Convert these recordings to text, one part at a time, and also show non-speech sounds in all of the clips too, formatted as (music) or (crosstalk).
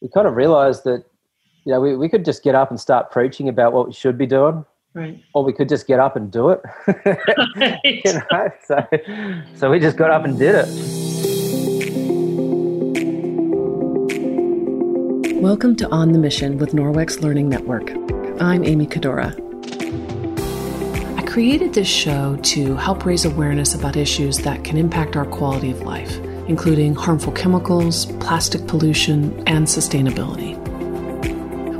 we kind of realized that you know we, we could just get up and start preaching about what we should be doing Right. or we could just get up and do it (laughs) Right. you know so so we just got up and did it Welcome to On the Mission with Norwex Learning Network. I'm Amy Cadora. I created this show to help raise awareness about issues that can impact our quality of life, including harmful chemicals, plastic pollution, and sustainability.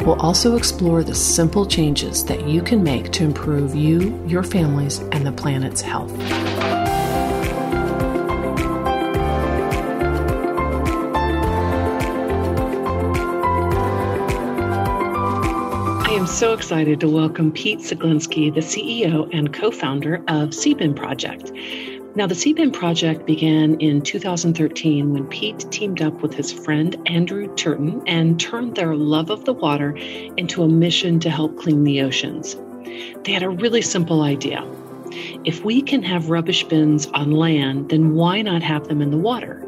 We'll also explore the simple changes that you can make to improve you, your families, and the planet's health. I am so excited to welcome Pete Ceglinski, the CEO and co founder of Seabin Project. Now, the Seabin Project began in 2013 when Pete teamed up with his friend Andrew Turton and turned their love of the water into a mission to help clean the oceans. They had a really simple idea. If we can have rubbish bins on land, then why not have them in the water?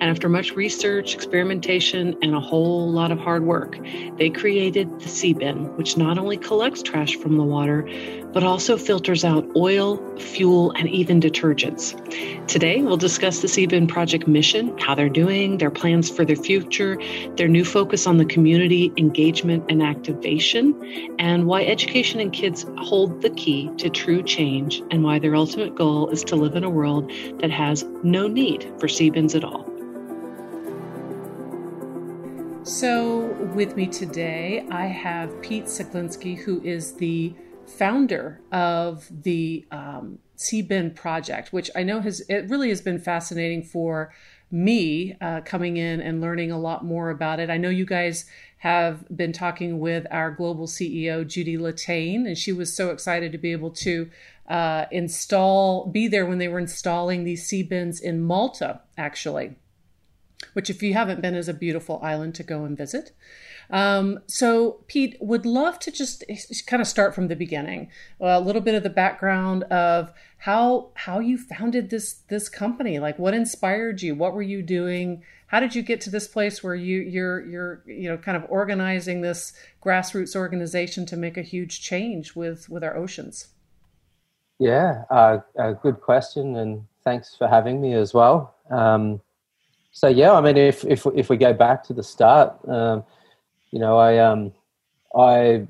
And after much research, experimentation, and a whole lot of hard work, they created the Seabin, which not only collects trash from the water, but also filters out oil, fuel, and even detergents. Today, we'll discuss the Seabin project mission, how they're doing, their plans for their future, their new focus on the community engagement and activation, and why education and kids hold the key to true change, and why their ultimate goal is to live in a world that has no need for Seabins at all. So, with me today, I have Pete Ceglinski, who is the founder of the um, Seabin project, which I know has it really has been fascinating for me uh, coming in and learning a lot more about it. I know you guys have been talking with our global CEO Judy Latane, and she was so excited to be able to uh, install, be there when they were installing these sea bins in Malta, actually which, if you haven't been, is a beautiful island to go and visit. Um, so, Pete, would love to just kind of start from the beginning, a little bit of the background of how how you founded this this company. Like, what inspired you? What were you doing? How did you get to this place where you you're you're you know kind of organizing this grassroots organization to make a huge change with with our oceans? yeah uh, a good question and thanks for having me as well um, so yeah, I mean, if if if we go back to the start, um, you know, I um, I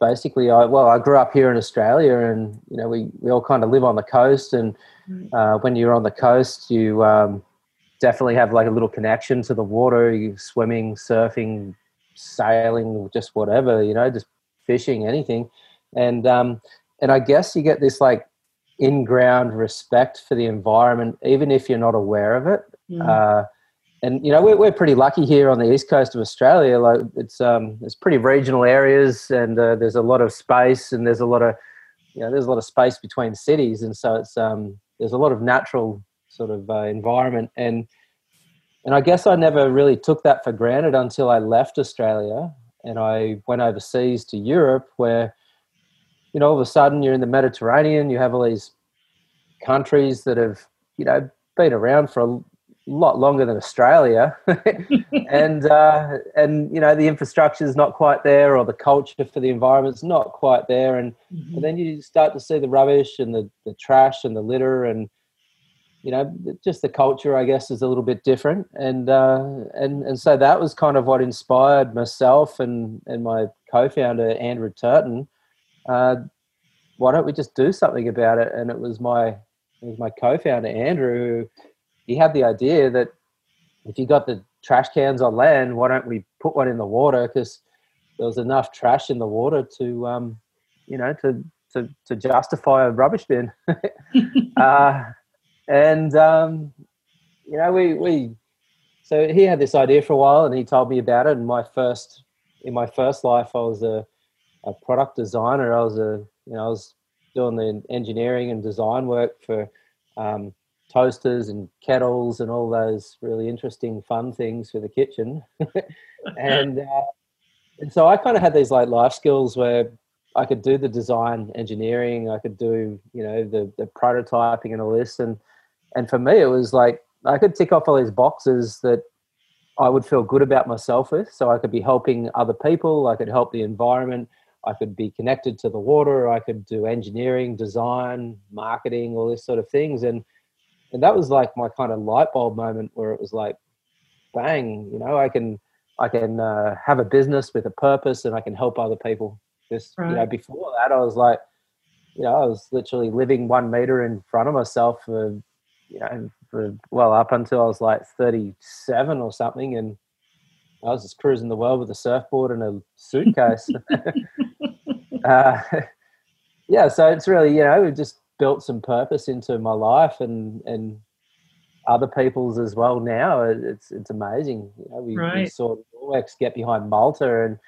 basically, I well, I grew up here in Australia, and you know, we we all kind of live on the coast, and uh, when you're on the coast, you um, definitely have like a little connection to the water. You swimming, surfing, sailing, just whatever, you know, just fishing, anything, and um, and I guess you get this like in-ground respect for the environment, even if you're not aware of it. Mm. Uh, and you know we're, we're pretty lucky here on the east coast of Australia. Like it's um, it's pretty regional areas, and uh, there's a lot of space, and there's a lot of you know there's a lot of space between cities, and so it's um, there's a lot of natural sort of uh, environment, and and I guess I never really took that for granted until I left Australia and I went overseas to Europe, where you know all of a sudden you're in the Mediterranean, you have all these countries that have you know been around for a lot longer than Australia, (laughs) and uh, and you know the infrastructure is not quite there, or the culture for the environment's not quite there, and, Mhm. and then you start to see the rubbish and the, the trash and the litter, and you know just the culture, I guess, is a little bit different, and uh, and and so that was kind of what inspired myself and and my co-founder Andrew Turton. Uh, why don't we just do something about it? And it was my it was my co-founder Andrew. Who, he had the idea that if you got the trash cans on land, why don't we put one in the water? Because there was enough trash in the water to, um, you know, to to to justify a rubbish bin. (laughs) uh, and um, you know, we we so he had this idea for a while, and he told me about it. And my first in my first life, I was a, a product designer. I was a you know I was doing the engineering and design work for um, toasters and kettles and all those really interesting fun things for the kitchen (laughs) and uh, and so i kind of had these like life skills where i could do the design engineering i could do you know the the prototyping and all this and and for me it was like i could tick off all these boxes that I would feel good about myself with. So I could be helping other people, I could help the environment, I could be connected to the water, I could do engineering, design, marketing, all this sort of things. And and that was like my kind of light bulb moment where it was like, bang, you know, I can I can uh, have a business with a purpose and I can help other people. Just right. you know, before that, I was like, you know, I was literally living one meter in front of myself for, you know, for well up until I was like 37 or something, and I was just cruising the world with a surfboard and a suitcase. (laughs) (laughs) uh, (laughs) yeah, so it's really you know we just built some purpose into my life and and other people's as well. Now it's it's amazing. You know, we, right. we saw Norwex get behind Malta, and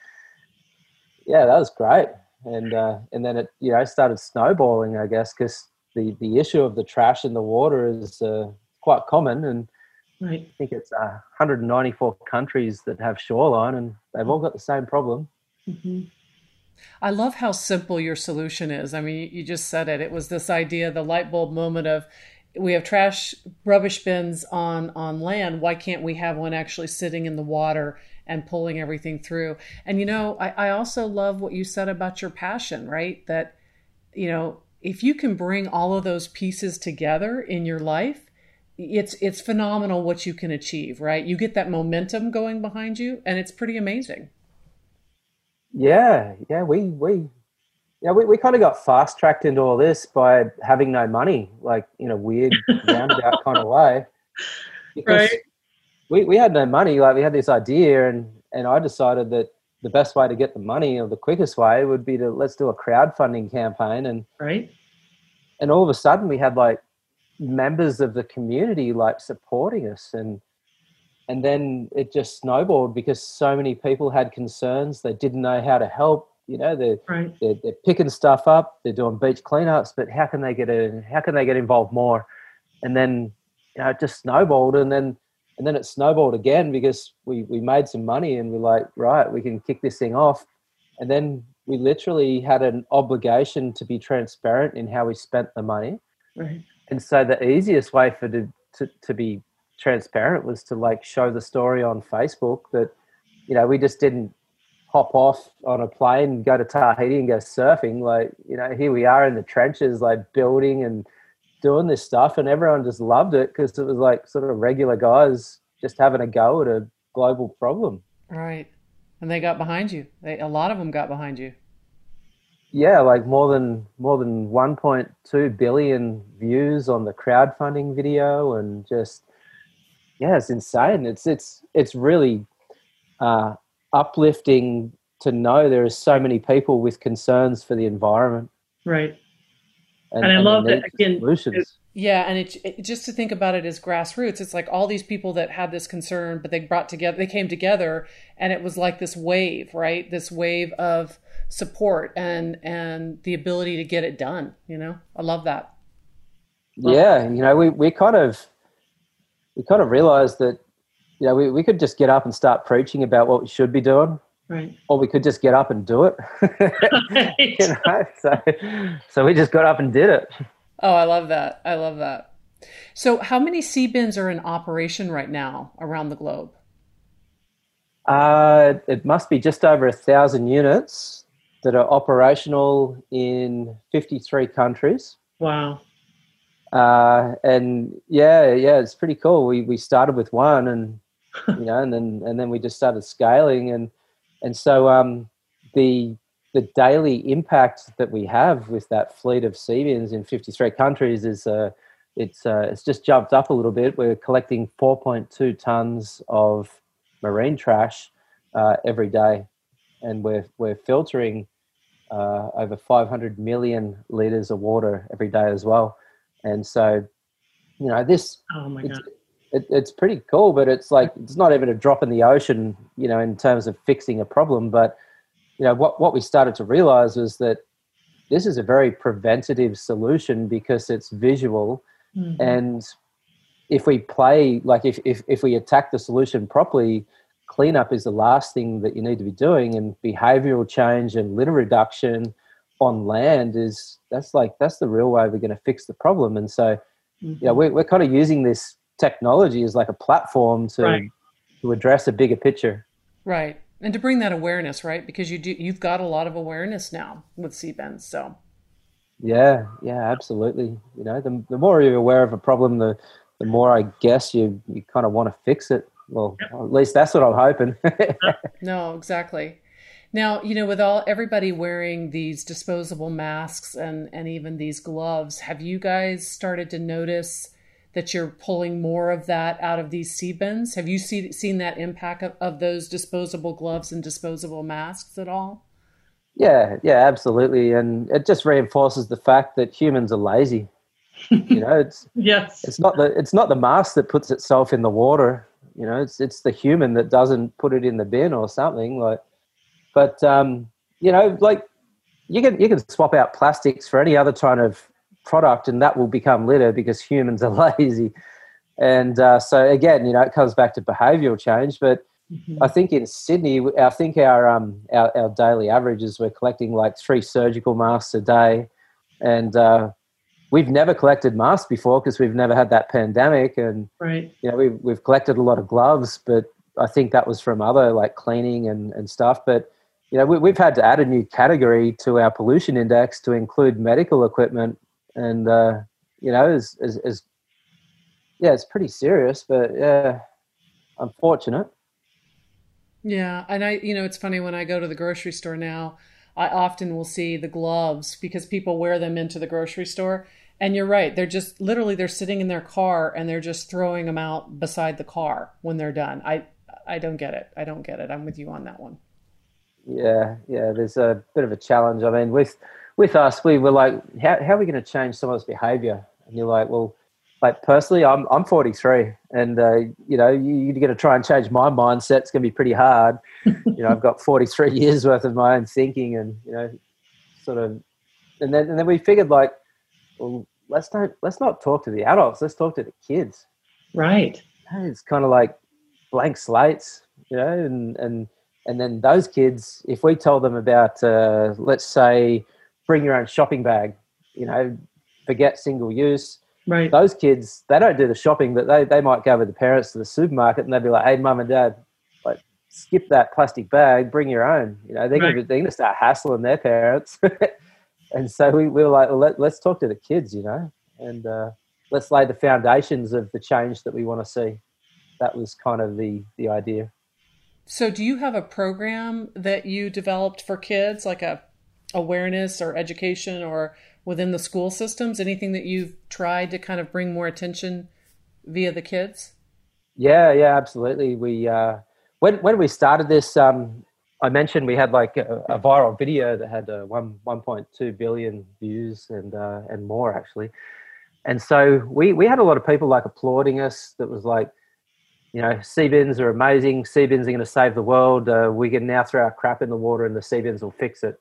yeah, that was great. And uh, and then it you know started snowballing, I guess, because the the issue of the trash in the water is uh, quite common, and right. I think it's uh, 194 countries that have shoreline, and they've all got the same problem. Mm-hmm. I love how simple your solution is. I mean, you just said it. It was this idea, the light bulb moment of we have trash rubbish bins on on land. Why can't we have one actually sitting in the water and pulling everything through? And you know, I, I also love what you said about your passion, right? That you know, if you can bring all of those pieces together in your life, it's it's phenomenal what you can achieve, right? You get that momentum going behind you, and it's pretty amazing. Yeah, yeah, we we yeah we, we kind of got fast tracked into all this by having no money, like in a weird roundabout kind of way. (laughs) Because right. We we had no money, like we had this idea, and and I decided that the best way to get the money or the quickest way would be to let's do a crowdfunding campaign and right and all of a sudden we had like members of the community like supporting us and and then it just snowballed because so many people had concerns they didn't know how to help you know they're, right. they're, they're picking stuff up they're doing beach cleanups but how can they get in how can they get involved more and then you know it just snowballed and then and then it snowballed again because we we made some money and we're like right we can kick this thing off and then we literally had an obligation to be transparent in how we spent the money right. and so the easiest way for to, to, to be transparent was to like show the story on facebook that you know we just didn't hop off on a plane go to tahiti and go surfing like you know here we are in the trenches like building and doing this stuff, and everyone just loved it because it was like sort of regular guys just having a go at a global problem. Right, and they got behind you. They, a lot of them got behind you. Yeah, like more than more than 1.2 billion views on the crowdfunding video, and just yeah, it's insane. It's it's it's really uh, uplifting to know there are so many people with concerns for the environment. Right and, and I and love that again. Solutions. Yeah, and it, it, just to think about it as grassroots, it's like all these people that had this concern, but they brought together, they came together, and it was like this wave, right? This wave of support and and the ability to get it done. You know, I love that. Love yeah, that. you know, we we kind of we kind of realized that you know we, we could just get up and start preaching about what we should be doing Right. Or we could just get up and do it. (laughs) right. you know, so, so we just got up and did it. Oh, I love that. I love that. So, how many sea bins are in operation right now around the globe? Uh, it must be just over a thousand units that are operational in 53 countries. Wow. Uh, and yeah, yeah, it's pretty cool. We we started with one, and (laughs) you know, and then and then we just started scaling, and and so um, the the daily impact that we have with that fleet of Seabins in 53 countries is uh, it's uh, it's just jumped up a little bit. We're collecting 4.2 tons of marine trash uh, every day, and we're we're filtering uh, over 500 million liters of water every day as well. And so, you know, this oh my god it, it's pretty cool, but it's like it's not even a drop in the ocean, you know, in terms of fixing a problem. But you know, what what we started to realize was that this is a very preventative solution because it's visual, mm-hmm. and if we play like if, if if we attack the solution properly, cleanup is the last thing that you need to be doing, and behavioral change and litter reduction on land is that's like that's the real way we're going to fix the problem. And so, mm-hmm. you know, we're, we're kind of using this technology as like a platform to right. to address a bigger picture. Right. And to bring that awareness, right? Because you do you've got a lot of awareness now with Seabins. So yeah, yeah, absolutely. You know, the, the more you're aware of a problem, the the more I guess you you kind of want to fix it. Well, yep. at least that's what I'm hoping. (laughs) no, exactly. Now, you know, with all everybody wearing these disposable masks and and even these gloves, have you guys started to notice that you're pulling more of that out of these sea bins? Have you see, seen that impact of, of those disposable gloves and disposable masks at all? Yeah, yeah, absolutely, and it just reinforces the fact that humans are lazy. you know, it's (laughs) yes, it's not the it's not the mask that puts itself in the water. You know, it's it's the human that doesn't put it in the bin or something like. But um, you know, like you can you can swap out plastics for any other kind of product, and that will become litter because humans are (laughs) lazy. And uh, so again, you know, it comes back to behavioural change, but Mm-hmm. I think in Sydney, I think our, um, our, our daily averages we're collecting like three surgical masks a day, and uh, we've never collected masks before because we've never had that pandemic, and right. you know we've we've collected a lot of gloves, but I think that was from other like cleaning and and stuff, but. You know, we, have had to add a new category to our pollution index to include medical equipment, and uh, you know, as, as yeah, it's pretty serious, but yeah, unfortunate. Yeah, and I, you know, it's funny when I go to the grocery store now, I often will see the gloves because people wear them into the grocery store. And you're right, they're just literally they're sitting in their car and they're just throwing them out beside the car when they're done. I I don't get it. I don't get it. I'm with you on that one. Yeah, yeah, there's a bit of a challenge. I mean, with with us, we were like, how how are we going to change someone's behavior? And you're like, well, like personally, I'm I'm 43, and uh, you know you, are going to try and change my mindset. It's going to be pretty hard. (laughs) you know, I've got 43 years worth of my own thinking, and you know, sort of, and then and then we figured like, well, let's don't let's not talk to the adults. Let's talk to the kids. Right. It's kind of like blank slates, you know, and and and then those kids, if we tell them about, uh, let's say, bring your own shopping bag, you know, forget single use Right. Those kids, they don't do the shopping, but they, they might go with the parents to the supermarket and they'll be like, hey, mum and dad, like, skip that plastic bag, bring your own. You know, they're right. going to start hassling their parents. (laughs) and so we, we were like, well, let, us talk to the kids, you know, and uh, let's lay the foundations of the change that we want to see. That was kind of the, the idea. So, do you have a program that you developed for kids, like a awareness or education or within the school systems? Anything that you've tried to kind of bring more attention via the kids? Yeah, yeah, absolutely. We uh, when when we started this, um, I mentioned we had like a, a viral video that had uh, one one point two billion views and uh, and more actually. And so we we had a lot of people like applauding us. That was like, you know, Seabins are amazing. Seabins are going to save the world. Uh, we can now throw our crap in the water, and the Seabins will fix it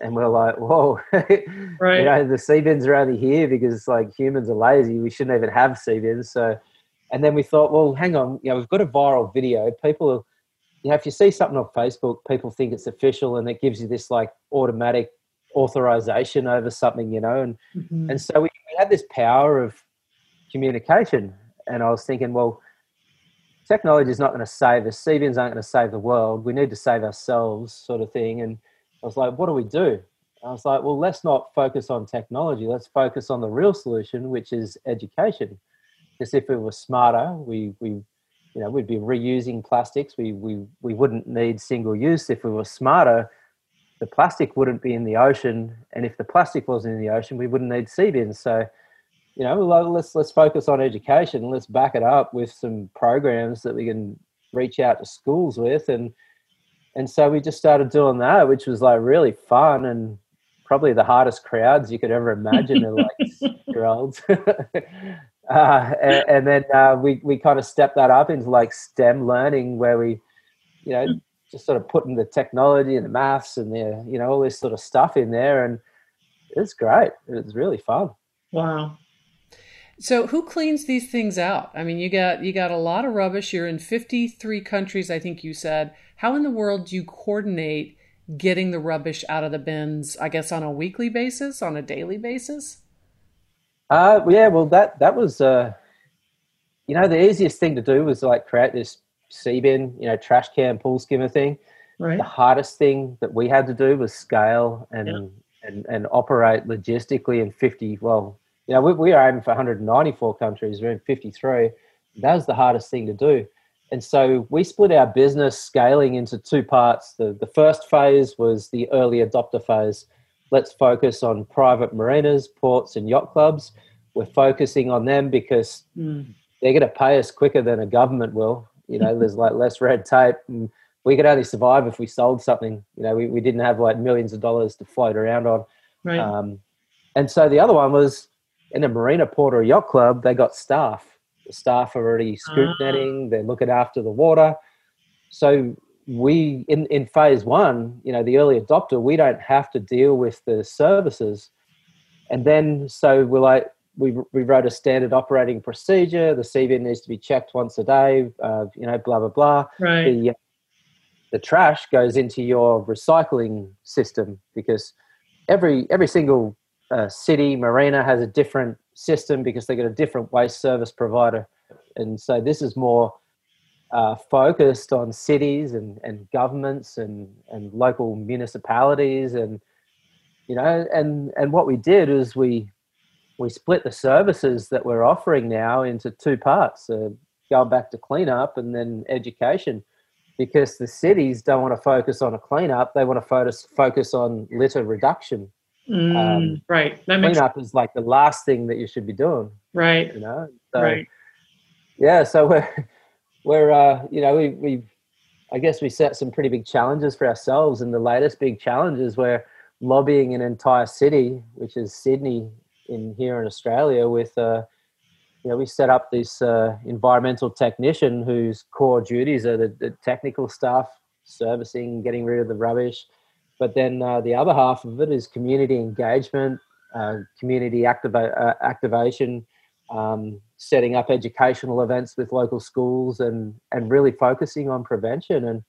and we're like, whoa, (laughs) right? you know, the Seabins are only here because like humans are lazy. We shouldn't even have Seabins. So, and then we thought, well, hang on, you know, we've got a viral video. People, you know, if you see something on Facebook, people think it's official, and it gives you this like automatic authorization over something, you know, and mm-hmm. and so we, we had this power of communication, and I was thinking, well. Technology is not going to save us. Seabins aren't going to save the world. We need to save ourselves, sort of thing. And I was like, what do we do? I was like, well, let's not focus on technology. Let's focus on the real solution, which is education. Because if we were smarter, we, we you know, we'd be reusing plastics. We, we, we wouldn't need single use. If we were smarter, the plastic wouldn't be in the ocean. And if the plastic wasn't in the ocean, we wouldn't need sea bins. So, you know, let's, let's focus on education. Let's back it up with some programs that we can reach out to schools with and, and so we just started doing that, which was like really fun and probably the hardest crowds you could ever imagine in like (laughs) year olds. (laughs) uh, and, and, then uh, we we kind of stepped that up into like STEM learning, where we, you know, just sort of putting the technology and the maths and the you know all this sort of stuff in there, and it's great. It's really fun. Wow. So who cleans these things out? I mean, you got you got a lot of rubbish. You're in 53 countries, I think you said. How in the world do you coordinate getting the rubbish out of the bins? I guess on a weekly basis, on a daily basis. Uh, yeah, well, that that was, uh, you know, the easiest thing to do was like create this sea bin, you know, trash can, pool skimmer thing. Right. The hardest thing that we had to do was scale and yeah. and, and operate logistically in 50. Well, you know, we, we are aiming for 194 countries. We're in 53. That was the hardest thing to do. And so we split our business scaling into two parts. The, the first phase was the early adopter phase. Let's focus on private marinas, ports, and yacht clubs. We're focusing on them because mm. they're going to pay us quicker than a government will. You know, there's like less red tape. And we could only survive if we sold something. You know, we, we didn't have like millions of dollars to float around on. Right. Um, and so the other one was in a marina, port, or yacht club, they got staff the staff are already scoop uh-huh. netting, they're looking after the water. So we in, in phase one, you know, the early adopter, we don't have to deal with the services. And then so we're like we, we wrote a standard operating procedure. The Seabin needs to be checked once a day. Uh, you know, blah blah blah. Right. The, the trash goes into your recycling system because every every single uh, city marina has a different system because they got a different waste service provider. And so this is more uh, focused on cities and, and governments and, and local municipalities and you know and and what we did is we we split the services that we're offering now into two parts uh, going back to cleanup and then education because the cities don't want to focus on a cleanup they want to focus focus on litter reduction Mm, um, right. That makes cleanup is like the last thing that you should be doing. Right. You know. So, right. Yeah. So we're (laughs) we're uh, you know we we I guess we set some pretty big challenges for ourselves, and the latest big challenges were lobbying an entire city, which is Sydney, in here in Australia, with uh, you know we set up this uh, environmental technician whose core duties are the, the technical stuff, servicing, getting rid of the rubbish but then uh, the other half of it is community engagement, uh, community activa- uh, activation, um, setting up educational events with local schools, and and really focusing on prevention. And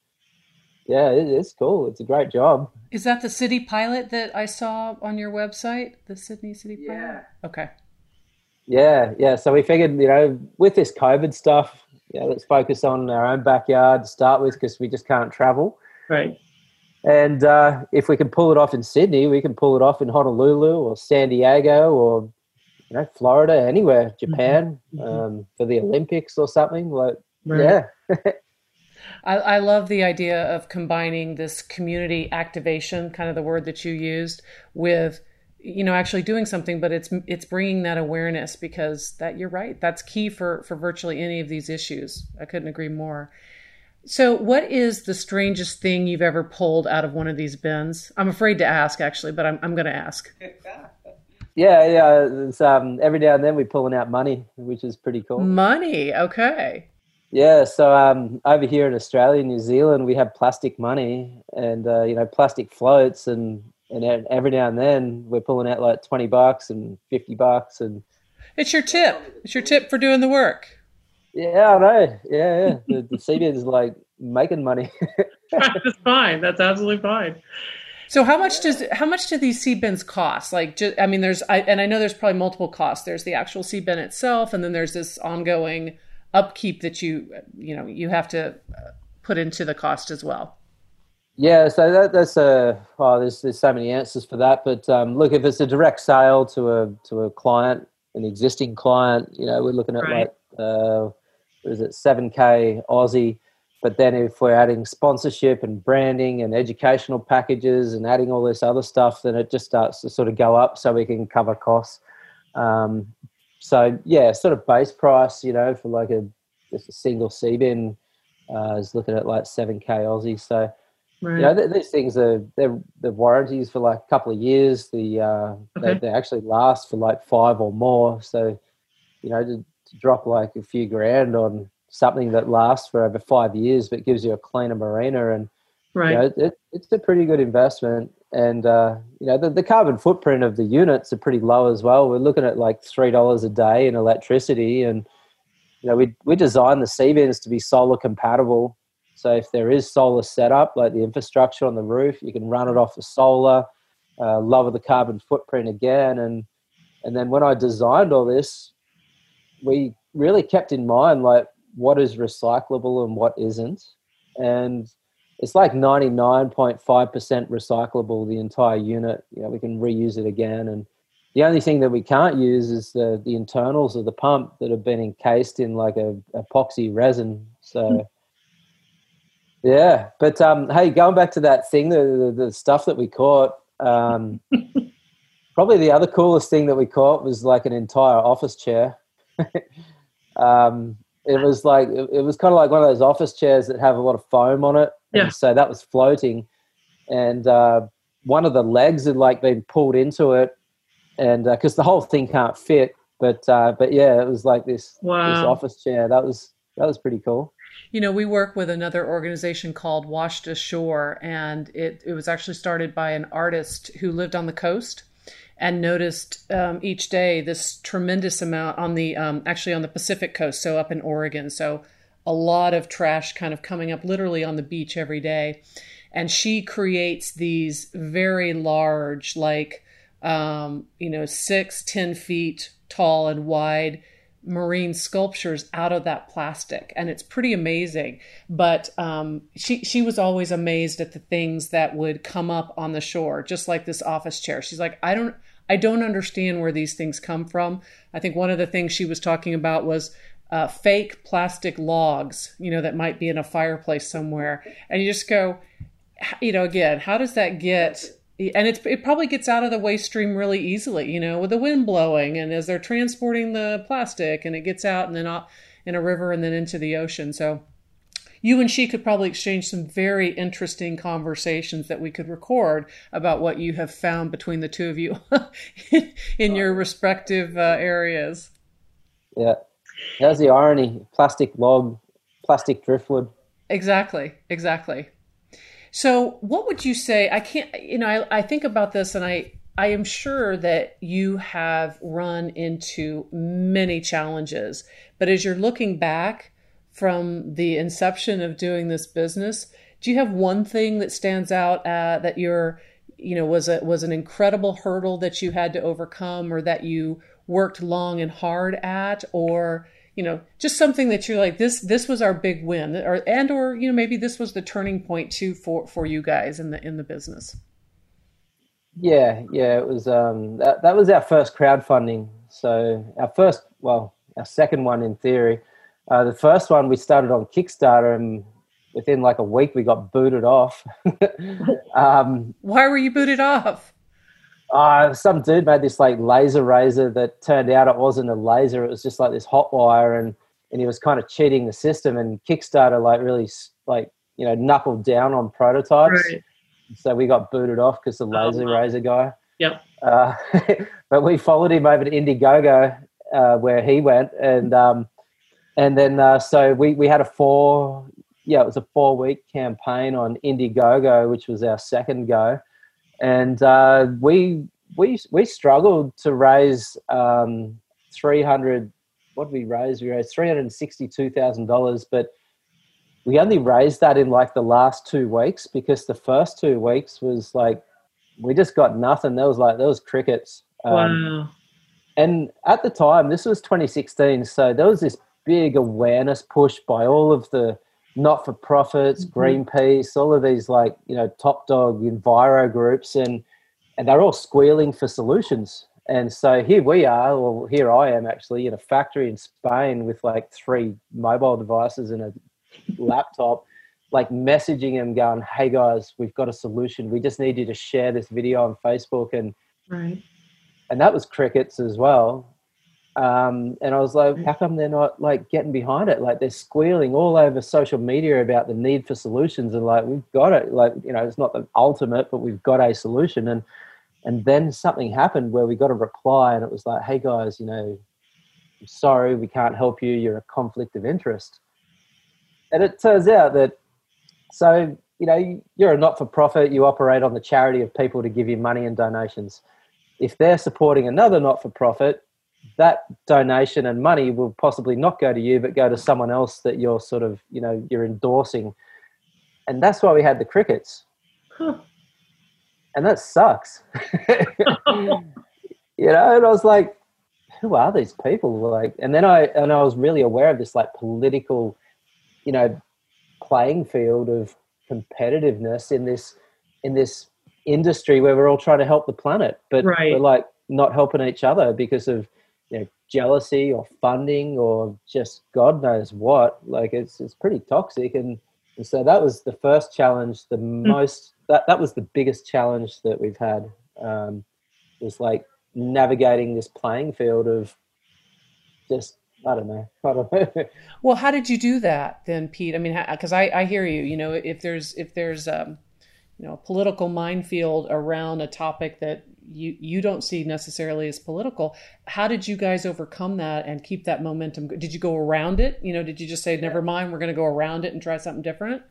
yeah, it, it's cool. It's a great job. Is that the city pilot that I saw on your website? The Sydney City Pilot. Yeah. Okay. Yeah, yeah. So we figured, you know, with this COVID stuff, yeah, let's focus on our own backyard to start with because we just can't travel. Right. And uh, if we can pull it off in Sydney, we can pull it off in Honolulu or San Diego or you know Florida, anywhere, mm-hmm. Japan mm-hmm. um, for the Olympics or something. Like, right. yeah. I, I, love the idea of combining this community activation, kind of the word that you used, with you know actually doing something. But it's it's bringing that awareness because that you're right. That's key for for virtually any of these issues. I couldn't agree more. So, what is the strangest thing you've ever pulled out of one of these bins? I'm afraid to ask, actually, but I'm, I'm going to ask. (laughs) Yeah, yeah. It's, um, every now and then we're pulling out money, which is pretty cool. Money, okay. Yeah, so um, over here in Australia, New Zealand, we have plastic money and uh, you know plastic floats, and and every now and then we're pulling out like twenty bucks and fifty bucks, and it's your tip. It's your tip for doing the work. Yeah, I know. Yeah, yeah. The, the Seabin is like making money. (laughs) That's fine. That's absolutely fine. So how much does how much do these Seabins cost? Like, just, I mean, there's I, and I know there's probably multiple costs. There's the actual Seabin itself, and then there's this ongoing upkeep that you you know you have to put into the cost as well. Yeah, so that, that's a oh, there's there's so many answers for that. But um, look, if it's a direct sale to a to a client, an existing client, you know, we're looking at right. like uh, is it 7K Aussie. But then if we're adding sponsorship and branding and educational packages and adding all this other stuff, then it just starts to sort of go up so we can cover costs. Um, so yeah, sort of base price, you know, for like a just a single Seabin uh, is looking at like 7K Aussie. So Right. You know, th- these things are they're the warranties for like a couple of years. The uh, okay. they, they, actually last for like five or more. So, you know, to, drop like a few grand on something that lasts for over five years but gives you a cleaner marina and right. you know, it, it's a pretty good investment. And uh, you know the, the carbon footprint of the units are pretty low as well. We're looking at like three dollars a day in electricity and you know we, we designed the Seabins to be solar compatible. So if there is solar setup like the infrastructure on the roof you can run it off the solar uh, lower the carbon footprint again. And and then when i designed all this we really kept in mind like what is recyclable and what isn't. And it's like 99.5% recyclable, the entire unit. You know, we can reuse it again. And the only thing that we can't use is the, the internals of the pump that have been encased in like a epoxy resin. So, hmm. yeah. But um, hey, going back to that thing, the, the, the stuff that we caught, um, (laughs) probably the other coolest thing that we caught was like an entire office chair. (laughs) um, it was like it, it was kind of like one of those office chairs that have a lot of foam on it. Yeah. so that was floating, and uh, one of the legs had like been pulled into it, and because uh, the whole thing can't fit. But uh, but yeah, it was like this wow. this office chair. That was that was pretty cool. You know, we work with another organization called Washed Ashore, and it, it was actually started by an artist who lived on the coast and noticed um, each day this tremendous amount on the um, actually on the Pacific coast, so up in Oregon. So a lot of trash kind of coming up literally on the beach every day. And she creates these very large, like, um, you know, six, ten feet tall and wide marine sculptures out of that plastic and it's pretty amazing. But um, she she was always amazed at the things that would come up on the shore just like this office chair. She's like i don't i don't understand where these things come from. I think one of the things she was talking about was uh, fake plastic logs you know that might be in a fireplace somewhere. And you just go you know again how does that get and it's, it probably gets out of the waste stream really easily, you know, with the wind blowing and as they're transporting the plastic and it gets out and then out in a river and then into the ocean. So you and she could probably exchange some very interesting conversations that we could record about what you have found between the two of you (laughs) in your respective uh, areas. Yeah. That's the irony plastic log, plastic driftwood. Exactly. Exactly. So, what would you say? I can't, you know, I, I think about this and I, I am sure that you have run into many challenges, but as you're looking back from the inception of doing this business, do you have one thing that stands out uh, that you're, you know, was a was an incredible hurdle that you had to overcome, or that you worked long and hard at, or you know just something that you're like this this was our big win or and or you know maybe this was the turning point too for for you guys in the in the business. Yeah yeah it was um that, that was our first crowdfunding. So our first well our second one in theory. Uh, the first one we started on kickstarter and within like a week we got booted off. (laughs) Um, why were you booted off uh, some dude made this like laser razor that turned out it wasn't a laser; it was just like this hot wire, and and he was kind of cheating the system. And Kickstarter like really like you know knuckled down on prototypes. Right. So we got booted off because the oh, laser oh, wow. razor guy. Yep. Uh, (laughs) but we followed him over to Indiegogo uh, where he went, and um, and then uh, so we we had a four yeah it was a four week campaign on Indiegogo, which was our second go and uh, we we we struggled to raise um, three hundred. What did we raise? We raised three hundred sixty-two thousand dollars, but we only raised that in like the last two weeks because the first two weeks was like we just got nothing. There was like there was crickets. Um, wow. And at the time, this was 2016, so there was this big awareness push by all of the not for profits, mm-hmm. Greenpeace, all of these like you know top dog enviro groups, and and they're all squealing for solutions. And so here we are, or here I am actually in a factory in Spain with like three mobile devices and a laptop, like messaging them, going, "Hey guys, we've got a solution. We just need you to share this video on Facebook." And right. and that was crickets as well. Um, and I was like, how come they're not like getting behind it? Like they're squealing all over social media about the need for solutions and like we've got it. Like you know, it's not the ultimate, but we've got a solution. And and then something happened where we got a reply, and it was like, hey guys, you know, I'm sorry, we can't help you. You're a conflict of interest. And it turns out that so you know you're a not for profit. You operate on the charity of people to give you money and donations. If they're supporting another not for profit that donation and money will possibly not go to you but go to someone else that you're sort of you know you're endorsing and that's why we had the crickets huh. and that sucks (laughs) you know and i was like who are these people? Like, and then I and I was really aware of this like political, you know, playing field of competitiveness in this in this industry where we're all trying to help the planet, but right. we're like not helping each other because of you know jealousy or funding or just God knows what. Like it's it's pretty toxic, and, and so that was the first challenge. The mm. most that that was the biggest challenge that we've had. Um, was like navigating this playing field of just I don't know. (laughs) I don't know. well, how did you do that then, Pete? I mean, because I, I hear you. You know, if there's if there's um, you know a political minefield around a topic that you you don't see necessarily as political, how did you guys overcome that and keep that momentum? Did you go around it? You know, did you just say never mind, we're going to go around it and try something different?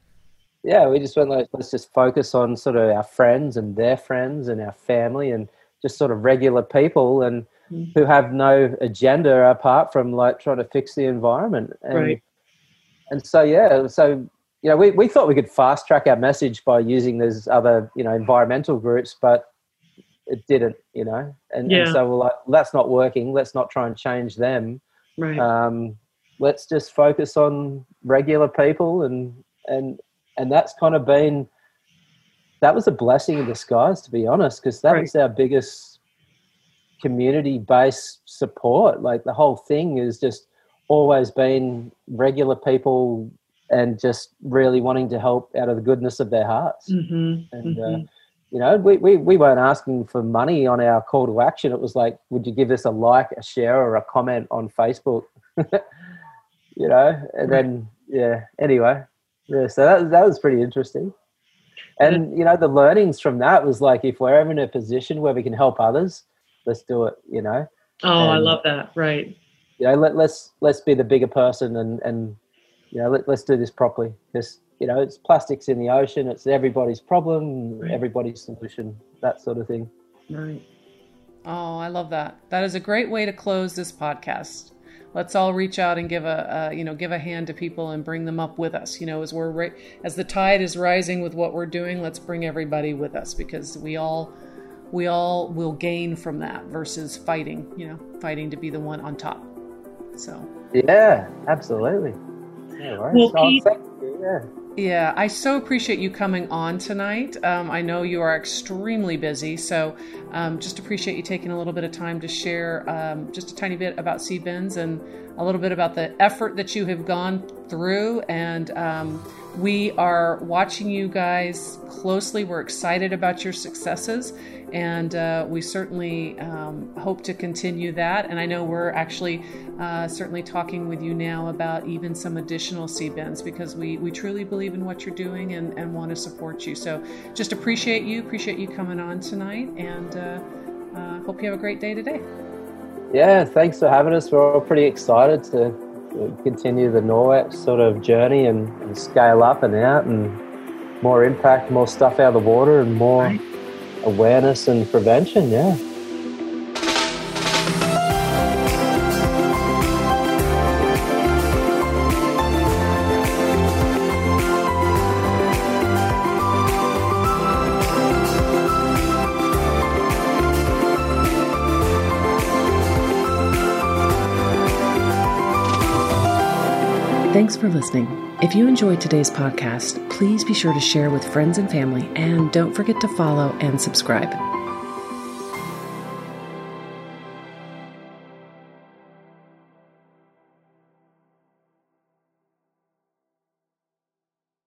Yeah, we just went like let's just focus on sort of our friends and their friends and our family and just sort of regular people and mm. who have no agenda apart from like trying to fix the environment. And, right. And so yeah, so you know, we, we thought we could fast track our message by using these other, you know, environmental groups, but it didn't, you know. And, yeah. and so we're like, that's not working. Let's not try and change them. Right. Um, let's just focus on regular people and and and that's kind of been that was a blessing in disguise, to be honest, because that right. was our biggest community based support. Like the whole thing is just always been regular people and just really wanting to help out of the goodness of their hearts. Mm-hmm. And, uh, mm-hmm. Uh, you know, we, we, we weren't asking for money on our call to action. It was like, would you give us a like, a share, or a comment on Facebook? (laughs) you know, and then, yeah, anyway. Yeah, so that, that was pretty interesting and mm-hmm. you know the learnings from that was like if we're ever in a position where we can help others let's do it you know oh and, i love that right you know let, let's let's be the bigger person and and you know let, let's do this properly because you know it's plastics in the ocean it's everybody's problem right. everybody's solution that sort of thing. Right. Oh i love that. That is a great way to close this podcast. Let's all reach out and give a, a, you know give a hand to people and bring them up with us you know as we're as the tide is rising with what we're doing let's bring everybody with us because we all we all will gain from that versus fighting you know fighting to be the one on top. So. Yeah absolutely. Yeah, right. well, Pete, yeah yeah, I so appreciate you coming on tonight. Um, I know you are extremely busy, so um, just appreciate you taking a little bit of time to share um, just a tiny bit about Seabins and a little bit about the effort that you have gone through. And um, we are watching you guys closely. We're excited about your successes, and uh, we certainly um, hope to continue that. And I know we're actually uh, certainly talking with you now about even some additional Seabins because we, we truly believe in what you're doing and, and want to support you. So just appreciate you, appreciate you coming on tonight, and uh, uh, hope you have a great day today. Yeah, thanks for having us. We're all pretty excited to continue the Norwex sort of journey and, and, scale up and out and more impact, more stuff out of the water and more. Right awareness and prevention. Yeah. Thanks for listening. If you enjoyed today's podcast, please be sure to share with friends and family and don't forget to follow and subscribe.